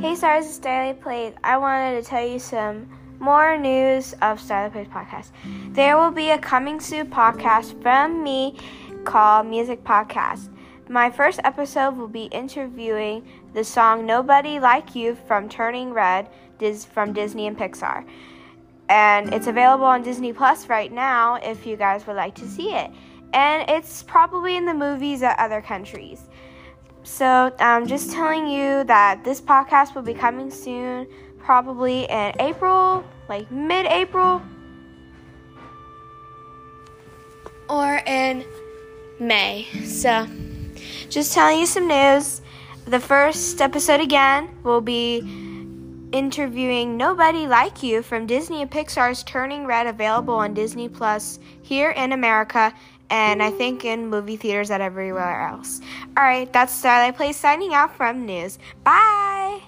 Hey Stars, it's Starlight Plays. I wanted to tell you some more news of Starlight Plays podcast. There will be a coming soon podcast from me called Music Podcast. My first episode will be interviewing the song Nobody Like You from Turning Red from Disney and Pixar. And it's available on Disney Plus right now if you guys would like to see it. And it's probably in the movies at other countries. So I'm just telling you that this podcast will be coming soon, probably in April, like mid April. Or in May. So just telling you some news. The first episode again will be interviewing Nobody Like You from Disney and Pixar's Turning Red, available on Disney Plus here in America and I think in movie theaters and everywhere else. All right, that's Starlight Plays signing out from news. Bye.